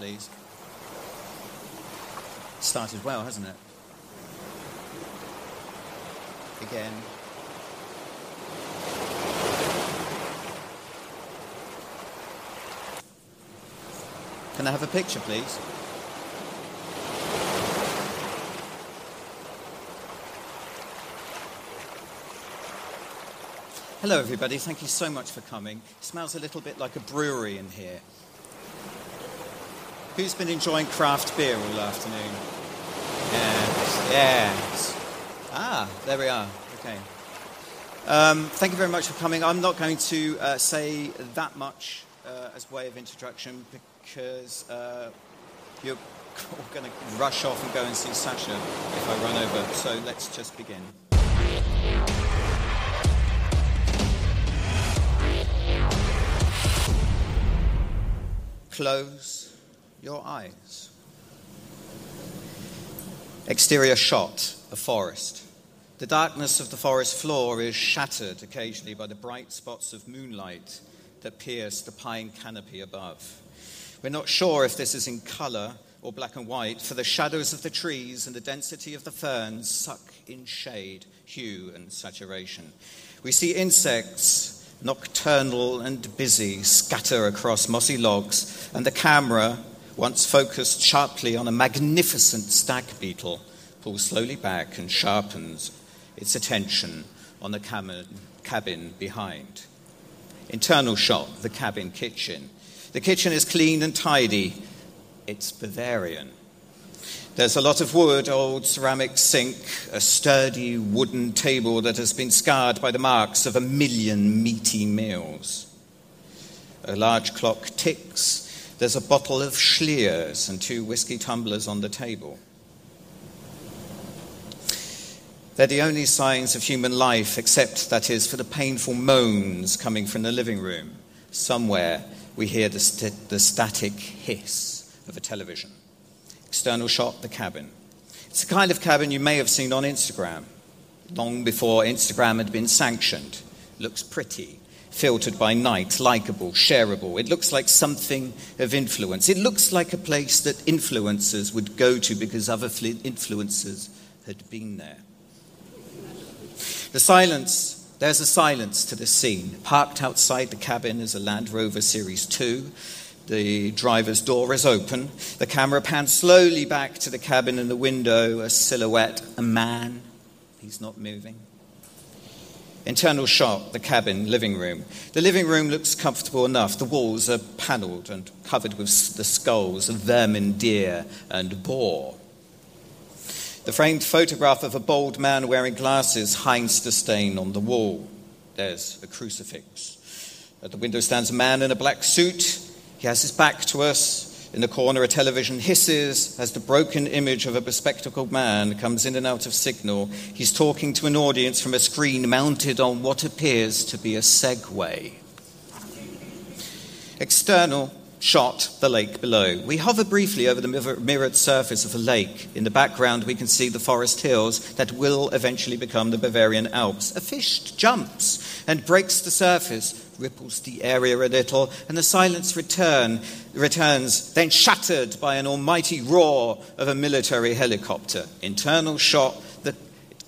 please? Started well, hasn't it? Again. Can I have a picture, please? Hello, everybody. Thank you so much for coming. It smells a little bit like a brewery in here. Who's been enjoying craft beer all afternoon? Yes, yes. Ah, there we are. Okay. Um, thank you very much for coming. I'm not going to uh, say that much uh, as way of introduction because uh, you're all going to rush off and go and see Sasha if I run over. So let's just begin. Close your eyes. Exterior shot, a forest. The darkness of the forest floor is shattered occasionally by the bright spots of moonlight that pierce the pine canopy above. We're not sure if this is in color or black and white, for the shadows of the trees and the density of the ferns suck in shade, hue, and saturation. We see insects nocturnal and busy, scatter across mossy logs, and the camera, once focused sharply on a magnificent stag beetle, pulls slowly back and sharpens its attention on the cabin behind. Internal shot, the cabin kitchen. The kitchen is clean and tidy. It's Bavarian. There's a lot of wood, old ceramic sink, a sturdy wooden table that has been scarred by the marks of a million meaty meals. A large clock ticks. There's a bottle of Slyrs and two whiskey tumblers on the table. They're the only signs of human life, except, that is, for the painful moans coming from the living room. Somewhere we hear the, st- the static hiss of a television. External shot, the cabin. It's the kind of cabin you may have seen on Instagram, long before Instagram had been sanctioned. Looks pretty, filtered by night, likable, shareable. It looks like something of influence. It looks like a place that influencers would go to because other influencers had been there. The silence, there's a silence to the scene. Parked outside the cabin is a Land Rover Series 2. The driver's door is open. The camera pans slowly back to the cabin and the window, a silhouette, a man. He's not moving. Internal shot, the cabin, living room. The living room looks comfortable enough. The walls are panelled and covered with the skulls of vermin, deer, and boar. The framed photograph of a bald man wearing glasses hides the stain on the wall. There's a crucifix. At the window stands a man in a black suit he has his back to us. In the corner, a television hisses as the broken image of a bespectacled man comes in and out of signal. He's talking to an audience from a screen mounted on what appears to be a Segway. External shot the lake below. We hover briefly over the mirrored surface of the lake. In the background, we can see the forest hills that will eventually become the Bavarian Alps. A fish jumps and breaks the surface, ripples the area a little, and the silence return, returns, then shattered by an almighty roar of a military helicopter. Internal shot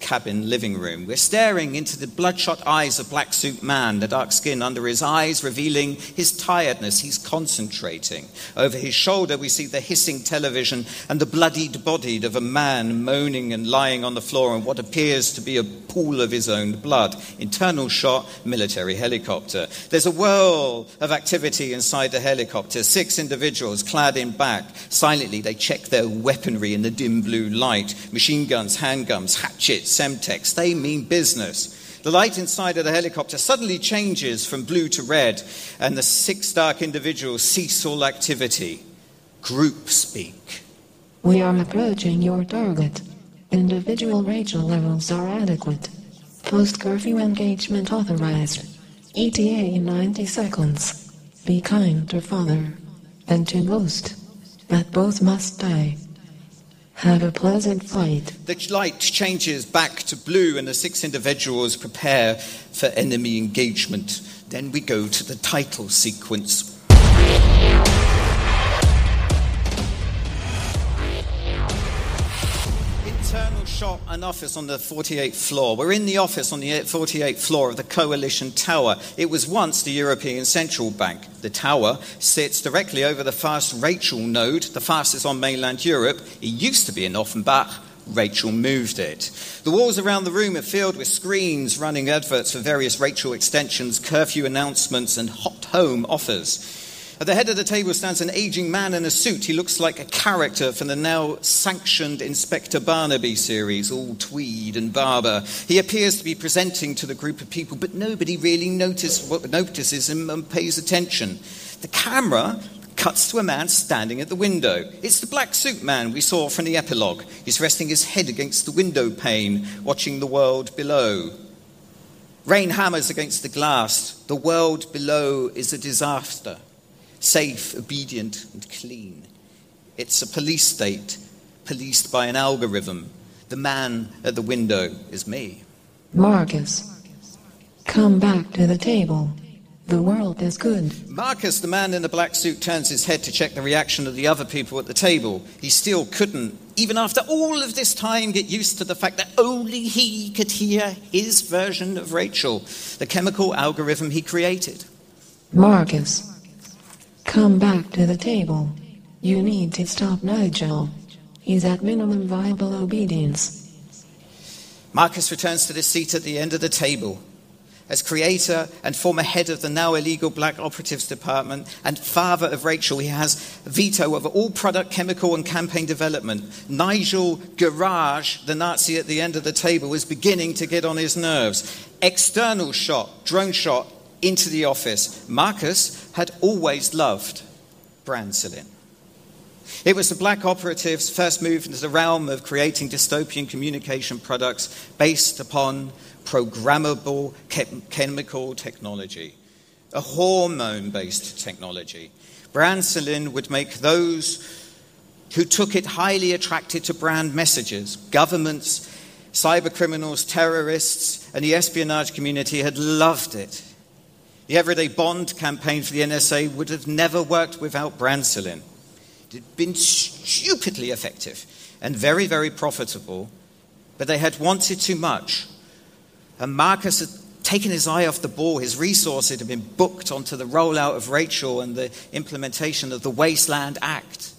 cabin living room. We're staring into the bloodshot eyes of Black Suit Man, the dark skin under his eyes revealing his tiredness. He's concentrating. Over his shoulder, we see the hissing television and the bloodied body of a man moaning and lying on the floor in what appears to be a pool of his own blood. Internal shot, military helicopter. There's a whirl of activity inside the helicopter. Six individuals clad in black. Silently, they check their weaponry in the dim blue light machine guns, handguns, hatchets Semtex. They mean business. The light inside of the helicopter suddenly changes from blue to red, and the six dark individuals cease all activity. Group speak. We are approaching your target. Individual Rachel levels are adequate. Post curfew engagement authorized. ETA in 90 seconds. Be kind to father. And to most. That both must die. Have a pleasant flight. The light changes back to blue, and the six individuals prepare for enemy engagement. Then we go to the title sequence. Shot an office on the 48th floor. We're in the office on the 48th floor of the Coalition Tower. It was once the European Central Bank. The tower sits directly over the fast Rachel node, the fastest on mainland Europe. It used to be in Offenbach. Rachel moved it. The walls around the room are filled with screens running adverts for various Rachel extensions, curfew announcements, and hot home offers. At the head of the table stands an aging man in a suit. He looks like a character from the now sanctioned Inspector Barnaby series, all tweed and Barbour. He appears to be presenting to the group of people, but nobody really notice, notices him and pays attention. The camera cuts to a man standing at the window. It's the black suit man we saw from the epilogue. He's resting his head against the window pane, watching the world below. Rain hammers against the glass. The world below is a disaster safe, obedient, and clean. It's a police state policed by an algorithm. The man at the window is me. Marcus, come back to the table. The world is good. Marcus, the man in the black suit, turns his head to check the reaction of the other people at the table. He still couldn't, even after all of this time, get used to the fact that only he could hear his version of Rachel, the chemical algorithm he created. Marcus, Come back to the table. You need to stop Nigel. He's at minimum viable obedience. Marcus returns to the seat at the end of the table. As creator and former head of the now illegal black operatives department and father of Rachel, he has veto over all product, chemical, and campaign development. Nigel Farage, the Nazi at the end of the table, is beginning to get on his nerves. External shot, drone shot, into the office. Marcus had always loved Brancelin. It was the black operatives' first move into the realm of creating dystopian communication products based upon programmable chemical technology, a hormone based technology. Brancelin would make those who took it highly attracted to brand messages. Governments, cyber criminals, terrorists, and the espionage community had loved it. The Everyday Bond campaign for the NSA would have never worked without Brancelin. It had been stupidly effective and very, very profitable, but they had wanted too much. And Marcus had taken his eye off the ball. His resources had been booked onto the rollout of Rachel and the implementation of the Wasteland Act.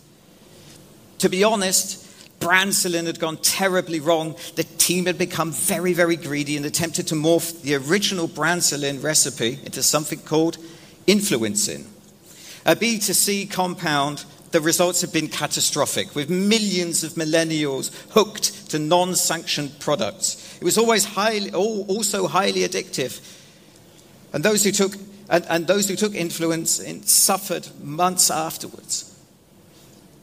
To be honest, Brancelin had gone terribly wrong. The team had become very, very greedy and attempted to morph the original Brancelin recipe into something called influencin. A B2C compound, the results have been catastrophic, with millions of millennials hooked to non sanctioned products. It was always highly, also highly addictive. And those who took, and, and those who took influence suffered months afterwards.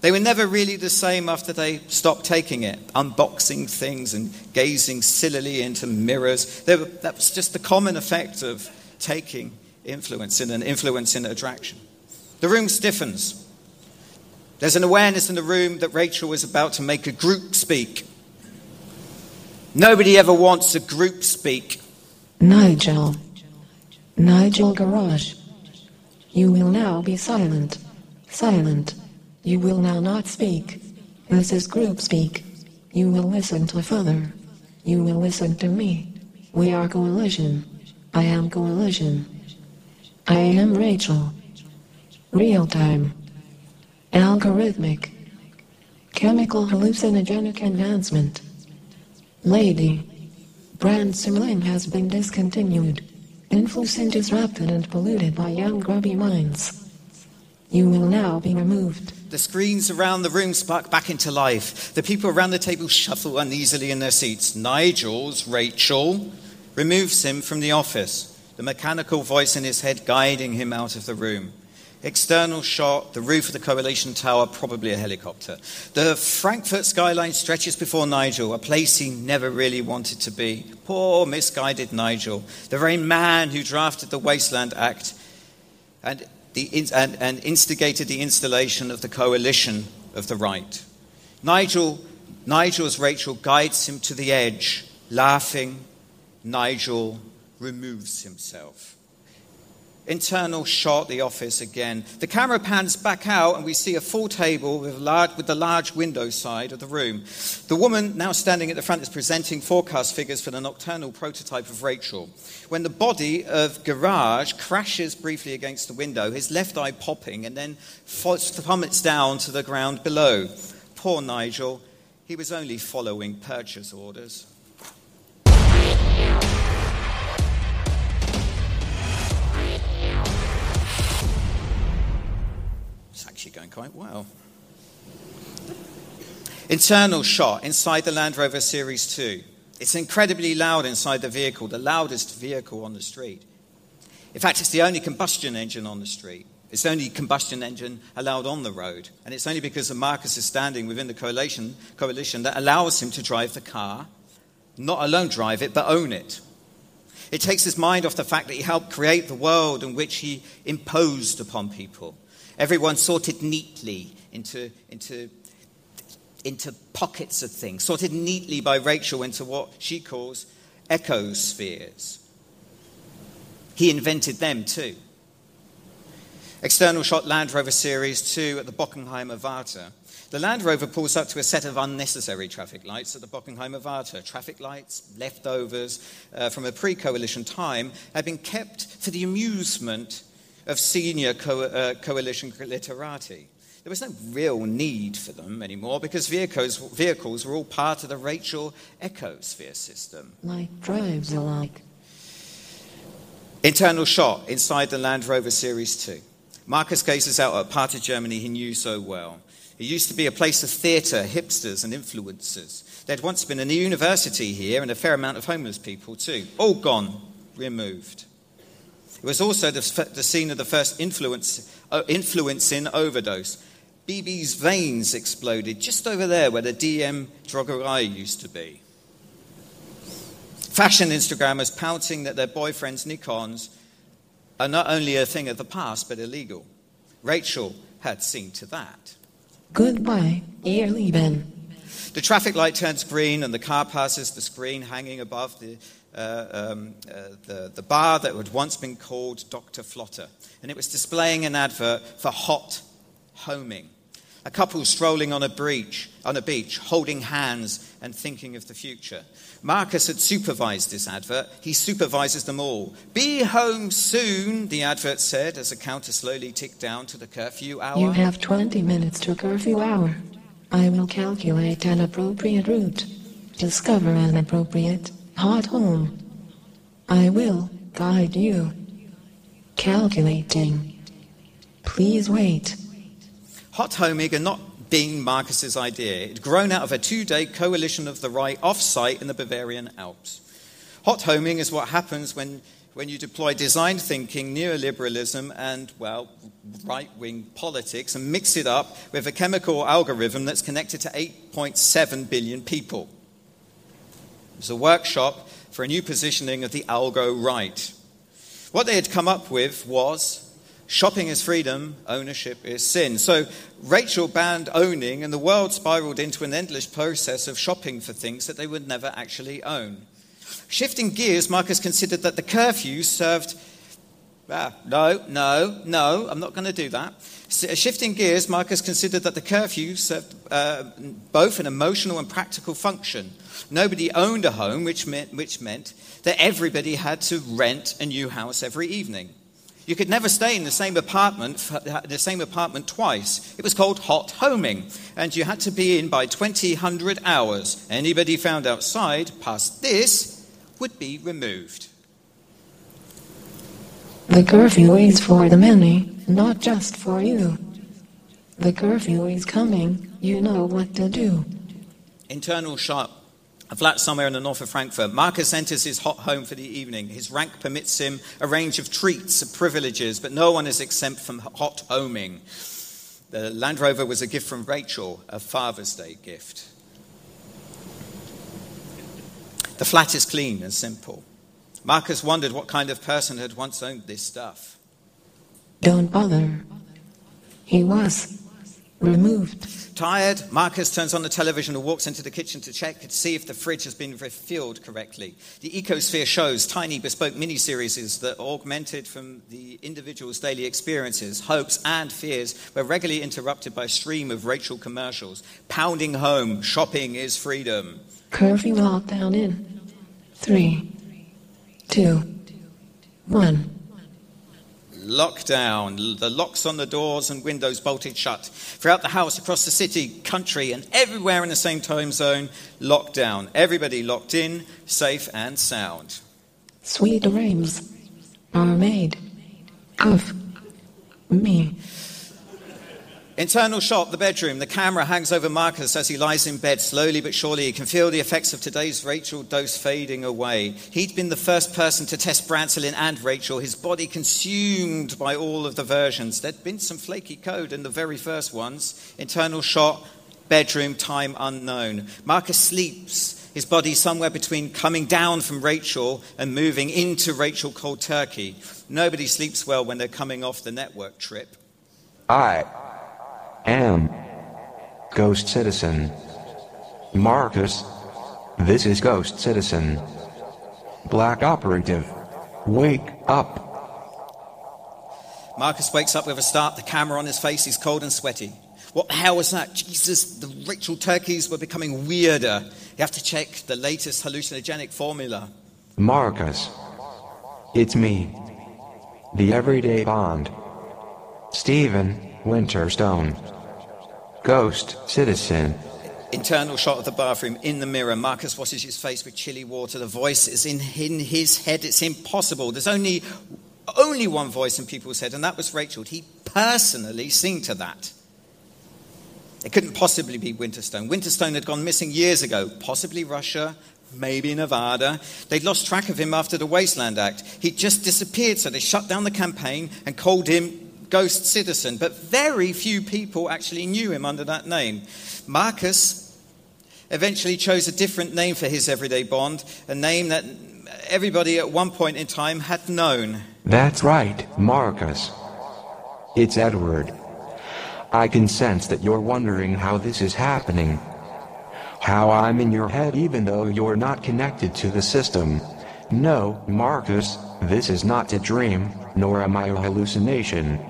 They were never really the same after they stopped taking it, unboxing things and gazing sillily into mirrors. Were, that was just the common effect of taking influence in an influence in attraction. The room stiffens. There's an awareness in the room that Rachel is about to make a group speak. Nobody ever wants a group speak. Nigel. Nigel Farage. You will now be silent. Silent. You will now not speak. This is group speak. You will listen to Father. You will listen to me. We are coalition. I am coalition. I am Rachel. Real time. Algorithmic. Chemical hallucinogenic enhancement. Lady. Brancelin has been discontinued. Influencin disrupted and polluted by young grubby minds. You will now be removed. The screens around the room spark back into life. The people around the table shuffle uneasily in their seats. Nigel's Rachel removes him from the office, the mechanical voice in his head guiding him out of the room. External shot, the roof of the Coalition Tower, probably a helicopter. The Frankfurt skyline stretches before Nigel, a place he never really wanted to be. Poor, misguided Nigel, the very man who drafted the Wasteland Act. And the, and, and instigated the installation of the coalition of the right. Nigel, Nigel's Rachel guides him to the edge. Laughing, Nigel removes himself. Internal shot, the office again. The camera pans back out, and we see a full table with, large, with, the large window side of the room. The woman now standing at the front is presenting forecast figures for the nocturnal prototype of Rachel. When the body of Farage crashes briefly against the window, his left eye popping, and then plummets down to the ground below. Poor Nigel, he was only following purchase orders. Quite well. Internal shot inside the Land Rover Series 2. It's incredibly loud inside the vehicle, the loudest vehicle on the street. In fact, it's the only combustion engine on the street. It's the only combustion engine allowed on the road. And it's only because Marcus is standing within the coalition, coalition that allows him to drive the car, not alone drive it, but own it. It takes his mind off the fact that he helped create the world in which he imposed upon people. Everyone sorted neatly into, into, into pockets of things, sorted neatly by Rachel into what she calls ecospheres. He invented them too. External shot Land Rover Series 2 at the Bockenheimer Warte. The Land Rover pulls up to a set of unnecessary traffic lights at the Bockenheimer Warte. Traffic lights, leftovers uh, from a pre coalition time, had been kept for the amusement of senior co- uh, coalition literati. There was no real need for them anymore because vehicles, vehicles were all part of the Rachel ecosphere system. Like drives alike. Internal shot inside the Land Rover Series 2. Marcus gazes out at a part of Germany he knew so well. It used to be a place of theatre, hipsters, and influencers. There'd once been a university here and a fair amount of homeless people, too. All gone, removed. It was also the, the scene of the first influence, uh, influencing overdose. BB's veins exploded just over there where the DM Drogerie used to be. Fashion Instagrammers pouting that their boyfriends' Nikons are not only a thing of the past but illegal. Rachel had seen to that. Goodbye, ihr Lieben. The traffic light turns green and the car passes the screen hanging above the uh, um, uh, the, the bar that had once been called Dr. Flotte, and it was displaying an advert for hot homing. A couple strolling on a, beach, on a beach, holding hands and thinking of the future. Marcus had supervised this advert. He supervises them all. Be home soon, the advert said as the counter slowly ticked down to the curfew hour. You have 20 minutes to curfew hour. I will calculate an appropriate route. Discover an appropriate Hot home. I will guide you. Calculating. Please wait. Hot homing and not being Marcus's idea. It had grown out of a two day coalition of the right off site in the Bavarian Alps. Hot homing is what happens when, when you deploy design thinking, neoliberalism, and, well, right wing politics and mix it up with a chemical algorithm that's connected to 8.7 billion people. It was a workshop for a new positioning of the algo right. What they had come up with was shopping is freedom, ownership is sin. So Rachel banned owning, and the world spiraled into an endless process of shopping for things that they would never actually own. Shifting gears, Marcus considered that the curfew served. Ah, no, no, no, I'm not going to do that. Shifting gears, Marcus considered that the curfew served uh, both an emotional and practical function. Nobody owned a home, which meant, which meant that everybody had to rent a new house every evening. You could never stay in the same apartment, the same apartment twice. It was called hot homing, and you had to be in by 2000 hours. Anybody found outside past this would be removed. The curfew is for the many, not just for you. The curfew is coming, you know what to do. Internal shot a flat somewhere in the north of Frankfurt. Marcus enters his hot home for the evening. His rank permits him a range of treats and privileges, but no one is exempt from hot homing. The Land Rover was a gift from Rachel, a Father's Day gift. The flat is clean and simple. Marcus wondered what kind of person had once owned this stuff. Don't bother. He was. Removed. Tired, Marcus turns on the television and walks into the kitchen to check to see if the fridge has been refueled correctly. The Ecosphere shows tiny bespoke mini-series that augmented from the individual's daily experiences, hopes, and fears were regularly interrupted by a stream of Rachel commercials. Pounding home, shopping is freedom. Curfew lockdown in. Three, two, one. Lockdown, the locks on the doors and windows bolted shut. Throughout the house, across the city, country, and everywhere in the same time zone, lockdown. Everybody locked in, safe and sound. Sweet dreams are made of me. Internal shot, the bedroom. The camera hangs over Marcus as he lies in bed. Slowly but surely, he can feel the effects of today's Rachel dose fading away. He'd been the first person to test Brancelin and Rachel, his body consumed by all of the versions. There'd been some flaky code in the very first ones. Internal shot, bedroom, time unknown. Marcus sleeps, his body somewhere between coming down from Rachel and moving into Rachel cold turkey. Nobody sleeps well when they're coming off the network trip. I am Ghost Citizen. Marcus, this is Ghost Citizen. Black Operative, wake up. Marcus wakes up with a start, the camera on his face, he's cold and sweaty. What the hell was that? Jesus, the ritual turkeys were becoming weirder. You have to check the latest hallucinogenic formula. Marcus, it's me, the everyday Bond. Stephen Winterstone. Ghost Citizen. Internal shot of the bathroom in the mirror. Marcus washes his face with chilly water. The voice is in, in his head. It's impossible. There's only, only one voice in people's head, and that was Rachel. He personally sing to that. It couldn't possibly be Winterstone. Winterstone had gone missing years ago, possibly Russia, maybe Nevada. They'd lost track of him after the Wasteland Act. He'd just disappeared, so they shut down the campaign and called him Ghost Citizen. But very few people actually knew him under that name. Marcus eventually chose a different name for his everyday Bond, a name that everybody at one point in time had known. That's right, Marcus. It's Edward. I can sense that you're wondering how this is happening. How I'm in your head even though you're not connected to the system. No, Marcus, this is not a dream, nor am I a hallucination.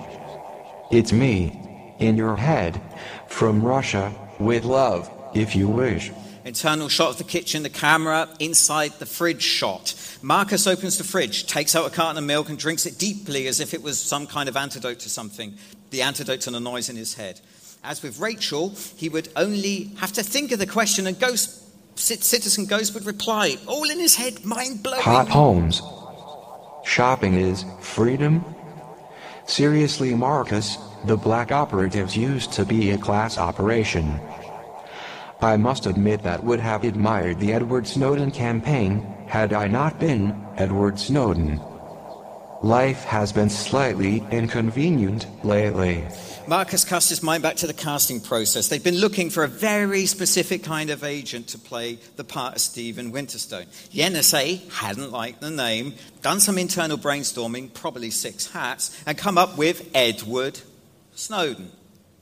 It's me, in your head, from Russia, with love, if you wish. Internal shot of the kitchen, the camera inside the fridge shot. Marcus opens the fridge, takes out a carton of milk, and drinks it deeply as if it was some kind of antidote to something, the antidote to the noise in his head. As with Rachel, he would only have to think of the question, and Ghost, Citizen Ghost would reply, all in his head, mind blowing. Hot homes. Shopping is freedom? Seriously, Marcus, the black operatives used to be a class operation. I must admit that would have admired the Edward Snowden campaign, had I not been Edward Snowden. Life has been slightly inconvenient lately. Marcus cast his mind back to the casting process. They've been looking for a very specific kind of agent to play the part of Stephen Winterstone. The NSA hadn't liked the name, done some internal brainstorming, probably six hats, and come up with Edward Snowden.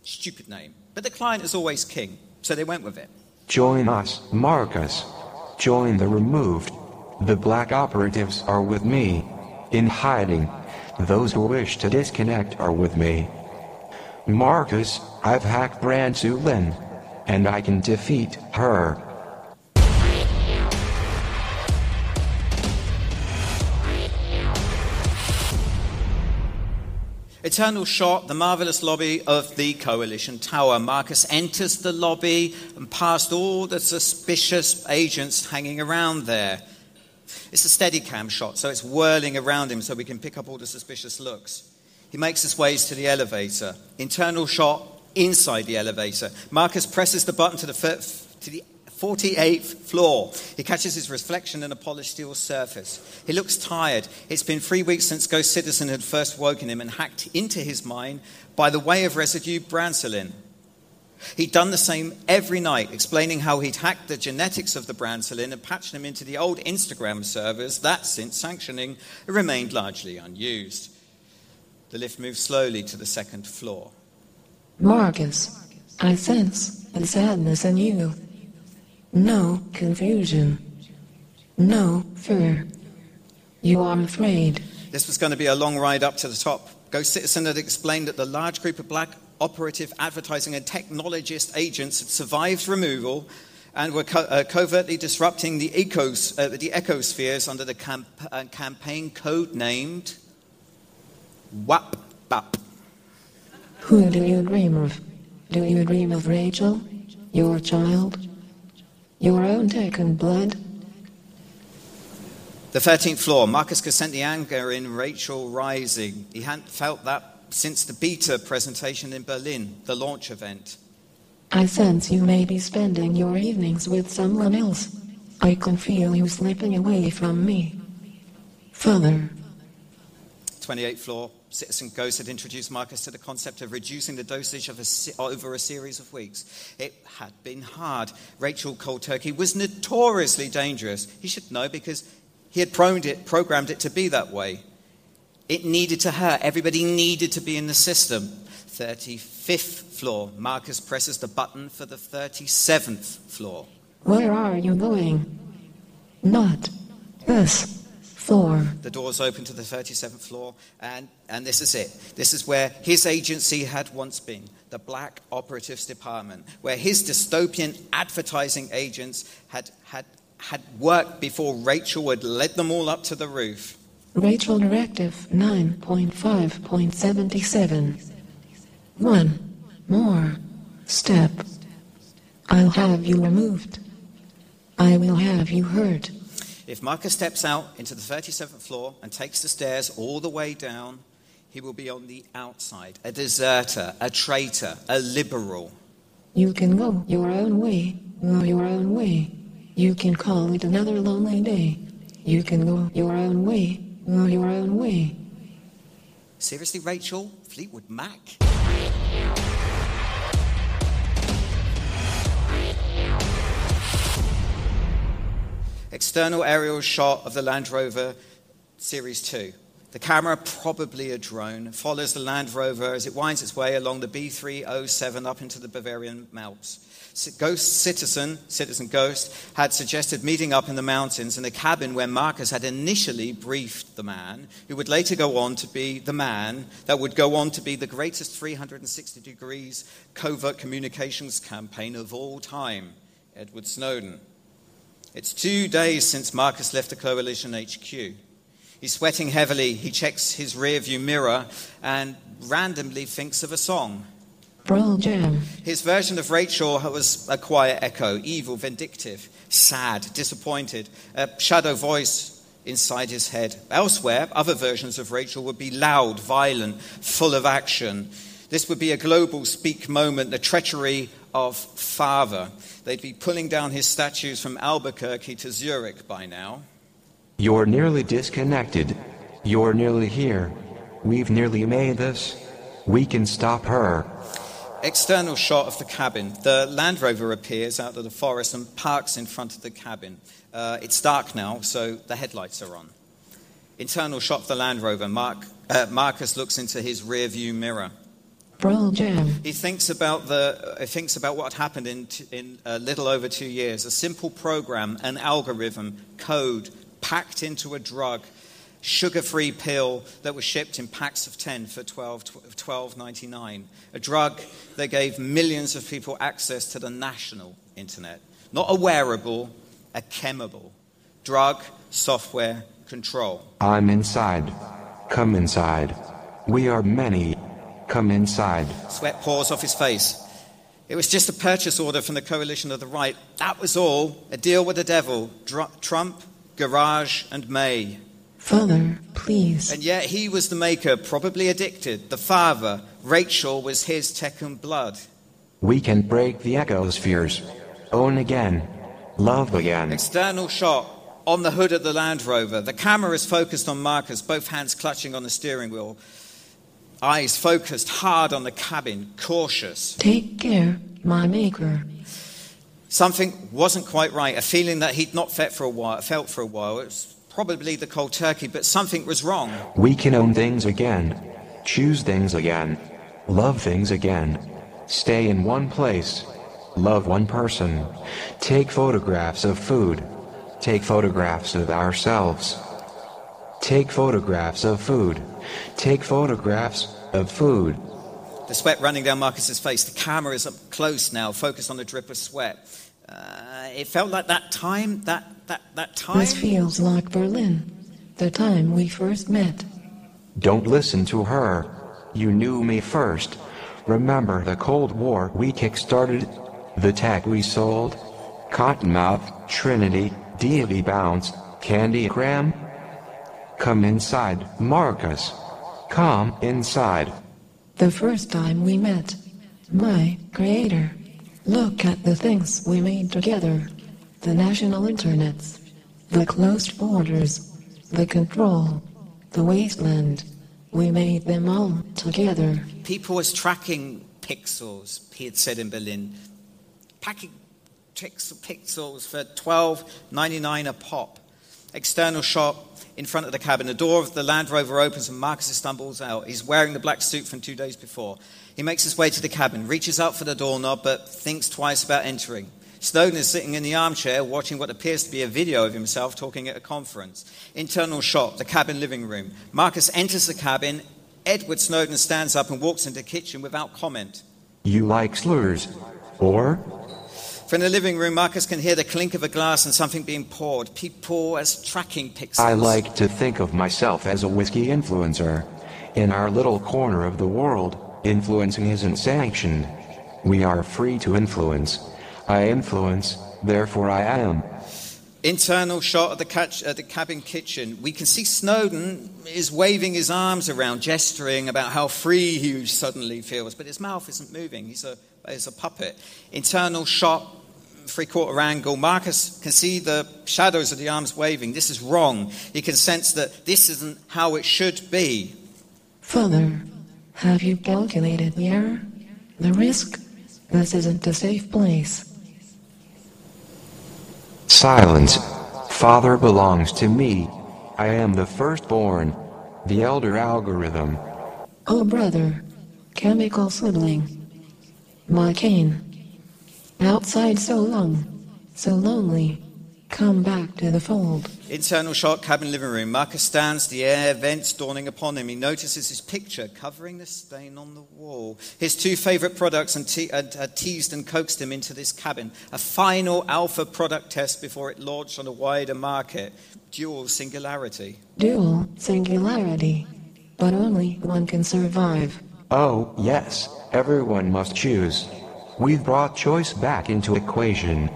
Stupid name. But the client is always king, so they went with it. Join us, Marcus. Join the removed. The black operatives are with me. In hiding. Those who wish to disconnect are with me. Marcus, I've hacked Brancelin. And I can defeat her. Eternal shot, the marvelous lobby of the Coalition Tower. Marcus enters the lobby and past all the suspicious agents hanging around there. It's a steady cam shot, so it's whirling around him so we can pick up all the suspicious looks. He makes his ways to the elevator. Internal shot inside the elevator. Marcus presses the button to the, to the 48th floor. He catches his reflection in a polished steel surface. He looks tired. It's been three weeks since Ghost Citizen had first woken him and hacked into his mind by the way of residue Brancelin. He'd done the same every night, explaining how he'd hacked the genetics of the Brancelin and patched them into the old Instagram servers that, since sanctioning, remained largely unused. The lift moved slowly to the second floor. Marcus, I sense the sadness in you. No confusion. No fear. You are afraid. This was going to be a long ride up to the top. Ghost Citizen had explained that the large group of black operative advertising and technologist agents had survived removal and were co- uh, covertly disrupting the, ecos, uh, the ecospheres under the camp- uh, campaign code named WAP BAP. Who do you dream of? Do you dream of Rachel? Your child? Your own taken blood? The 13th floor, Marcus could sense the anger in Rachel rising. He hadn't felt that since the beta presentation in Berlin, the launch event. I sense you may be spending your evenings with someone else. I can feel you slipping away from me. Further, 28th floor, Citizen Ghost had introduced Marcus to the concept of reducing the dosage of a over a series of weeks. It had been hard. Rachel Cold Turkey was notoriously dangerous. He should know because he had it, programmed it to be that way. It needed to hurt. Everybody needed to be in the system. 35th floor, Marcus presses the button for the 37th floor. where are you going? Not this floor. The doors open to the 37th floor, and, and this is it. This is where his agency had once been, the Black Operatives Department, where his dystopian advertising agents had, had, had worked before Rachel had led them all up to the roof. Rachel Directive 9.5.77. One more step. I'll have you removed. I will have you hurt. If Marcus steps out into the 37th floor and takes the stairs all the way down, he will be on the outside, a deserter, a traitor, a liberal. You can go your own way, go your own way. You can call it another lonely day. You can go your own way, go your own way. Seriously, Rachel? Fleetwood Mac? External aerial shot of the Land Rover Series 2. The camera, probably a drone, follows the Land Rover as it winds its way along the B307 up into the Bavarian Alps. Ghost Citizen, Citizen Ghost, had suggested meeting up in the mountains in a cabin where Marcus had initially briefed the man, who would later go on to be the man that would go on to be the greatest 360 degrees covert communications campaign of all time, Edward Snowden. It's two days since Marcus left the coalition HQ. He's sweating heavily. He checks his rearview mirror and randomly thinks of a song. Brawl Jam. His version of Rachel was a quiet echo, evil, vindictive, sad, disappointed, a shadow voice inside his head. Elsewhere, other versions of Rachel would be loud, violent, full of action. This would be a global speak moment, the treachery of father. They'd be pulling down his statues from Albuquerque to Zurich by now. You're nearly disconnected. You're nearly here. We've nearly made this. We can stop her. External shot of the cabin. The Land Rover appears out of the forest and parks in front of the cabin. Uh, it's dark now, so the headlights are on. Internal shot of the Land Rover. Mark, uh, Marcus looks into his rear view mirror. Brawl Jam. He thinks about, the, uh, thinks about what happened in, t- in a little over two years. A simple program, an algorithm, code, packed into a drug, sugar free pill that was shipped in packs of 10 for 12, 12.99. A drug that gave millions of people access to the national internet. Not a wearable, a chemable. Drug, software, control. I'm inside. Come inside. We are many. Come inside. Sweat pours off his face. It was just a purchase order from the coalition of the right. That was all. A deal with the devil. Dr- Trump, Farage, and May. Father, please. And yet he was the maker, probably addicted. The father, Rachel, was his taken blood. We can break the ecospheres. Own again. Love again. External shot on the hood of the Land Rover. The camera is focused on Marcus, both hands clutching on the steering wheel. Eyes focused hard on the cabin, cautious. Take care, my maker. Something wasn't quite right. A feeling that he'd not felt for a while. Felt for a while. It was probably the cold turkey, but something was wrong. We can own things again. Choose things again. Love things again. Stay in one place. Love one person. Take photographs of food. Take photographs of ourselves. Take photographs of food. Take photographs of food. The sweat running down Marcus's face. The camera is up close now, focused on the drip of sweat. Uh, it felt like that time, that, that, that time. This feels like Berlin. The time we first met. Don't listen to her. You knew me first. Remember the Cold War we kickstarted? The tech we sold? Cottonmouth, Trinity, Deity Bounce, Candygram? Come inside, Marcus. Come inside. The first time we met. My creator. Look at the things we made together. The national internets. The closed borders. The control. The wasteland. We made them all together. People was tracking pixels, he had said in Berlin. Packing pixels for twelve ninety nine a pop. External shot in front of the cabin. The door of the Land Rover opens and Marcus stumbles out. He's wearing the black suit from two days before. He makes his way to the cabin, reaches out for the doorknob, but thinks twice about entering. Snowden is sitting in the armchair watching what appears to be a video of himself talking at a conference. Internal shot, the cabin living room. Marcus enters the cabin. Edward Snowden stands up and walks into the kitchen without comment. You like Slyrs? Or? From the living room, Marcus can hear the clink of a glass and something being poured. People as tracking pixels. I like to think of myself as a whiskey influencer. In our little corner of the world, influencing isn't sanctioned. We are free to influence. I influence, therefore I am. Internal shot at the, catch, uh, the cabin kitchen. We can see Snowden is waving his arms around, gesturing about how free he suddenly feels, but his mouth isn't moving. He's a, he's a puppet. Internal shot, three quarter angle. Marcus can see the shadows of the arms waving. This is wrong. He can sense that this isn't how it should be. Father, have you calculated the error? The risk? This isn't a safe place. Silence. Father belongs to me. I am the firstborn. The elder algorithm. Oh, brother. Chemical sibling. My cane. Outside so long. So lonely. Come back to the fold. Internal shot, cabin living room. Marcus stands, the air vents dawning upon him. He notices his picture covering the stain on the wall. His two favorite products and te- had, had uh, teased and coaxed him into this cabin. A final alpha product test before it launched on a wider market. Dual singularity. Dual singularity. But only one can survive. Oh, yes, everyone must choose. We've brought choice back into equation.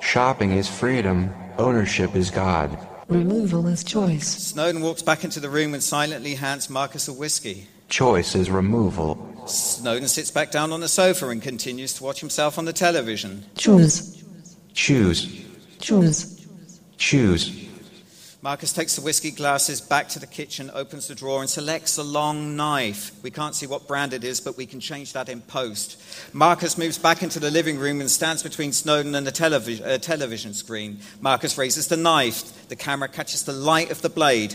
Shopping is freedom, ownership is God. Removal is choice. Snowden walks back into the room and silently hands Marcus a whiskey. Choice is removal. Snowden sits back down on the sofa and continues to watch himself on the television. Choose. Choose. Choose. Choose. Marcus takes the whiskey glasses back to the kitchen, opens the drawer, and selects a long knife. We can't see what brand it is, but we can change that in post. Marcus moves back into the living room and stands between Snowden and the uh, television screen. Marcus raises the knife. The camera catches the light of the blade.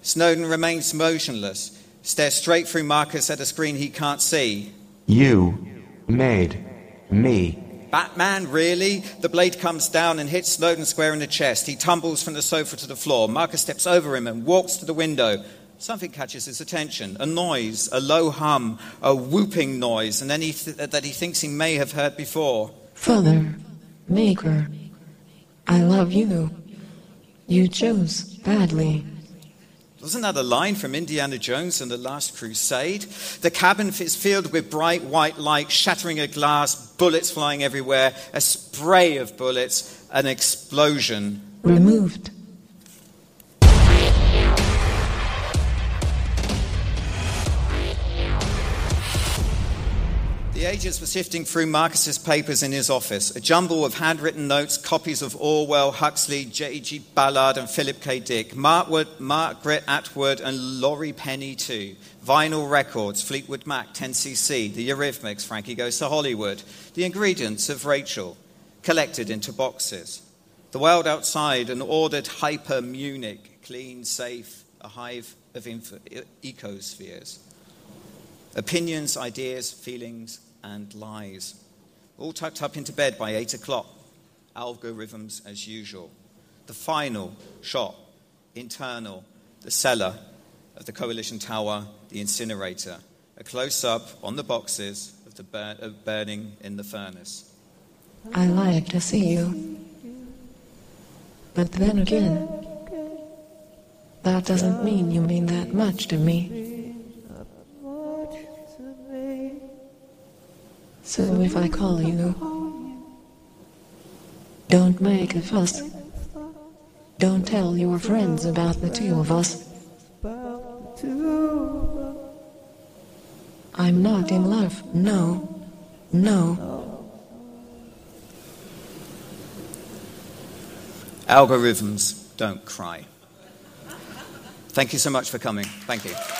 Snowden remains motionless, stares straight through Marcus at a screen he can't see. You made me. Batman, really? The blade comes down and hits Snowden square in the chest. He tumbles from the sofa to the floor. Marcus steps over him and walks to the window. Something catches his attention a noise, a low hum, a whooping noise, and then he th- that he thinks he may have heard before. Father. Maker. I love you. You chose badly. Wasn't that a line from Indiana Jones and the Last Crusade? The cabin is filled with bright white light, shattering a glass, bullets flying everywhere, a spray of bullets, an explosion. Removed. The agents were sifting through Marcus's papers in his office, a jumble of handwritten notes, copies of Orwell, Huxley, J.G. Ballard, and Philip K. Dick, Markwood, Margaret Atwood, and Laurie Penny, too. Vinyl records, Fleetwood Mac, 10cc, the Eurythmics, Frankie Goes to Hollywood, the ingredients of Rachel, collected into boxes. The world outside, an ordered hyper Munich, clean, safe, a hive of info- ecospheres. Opinions, ideas, feelings, and lies. All tucked up into bed by 8 o'clock. Algorithms as usual. The final shot, internal, the cellar of the Coalition Tower, the incinerator. A close up on the boxes of the bur- of burning in the furnace. I like to see you. But then again, that doesn't mean you mean that much to me. So if I call you, don't make a fuss. Don't tell your friends about the two of us. I'm not in love, no. No. Algorithms don't cry. Thank you so much for coming. Thank you.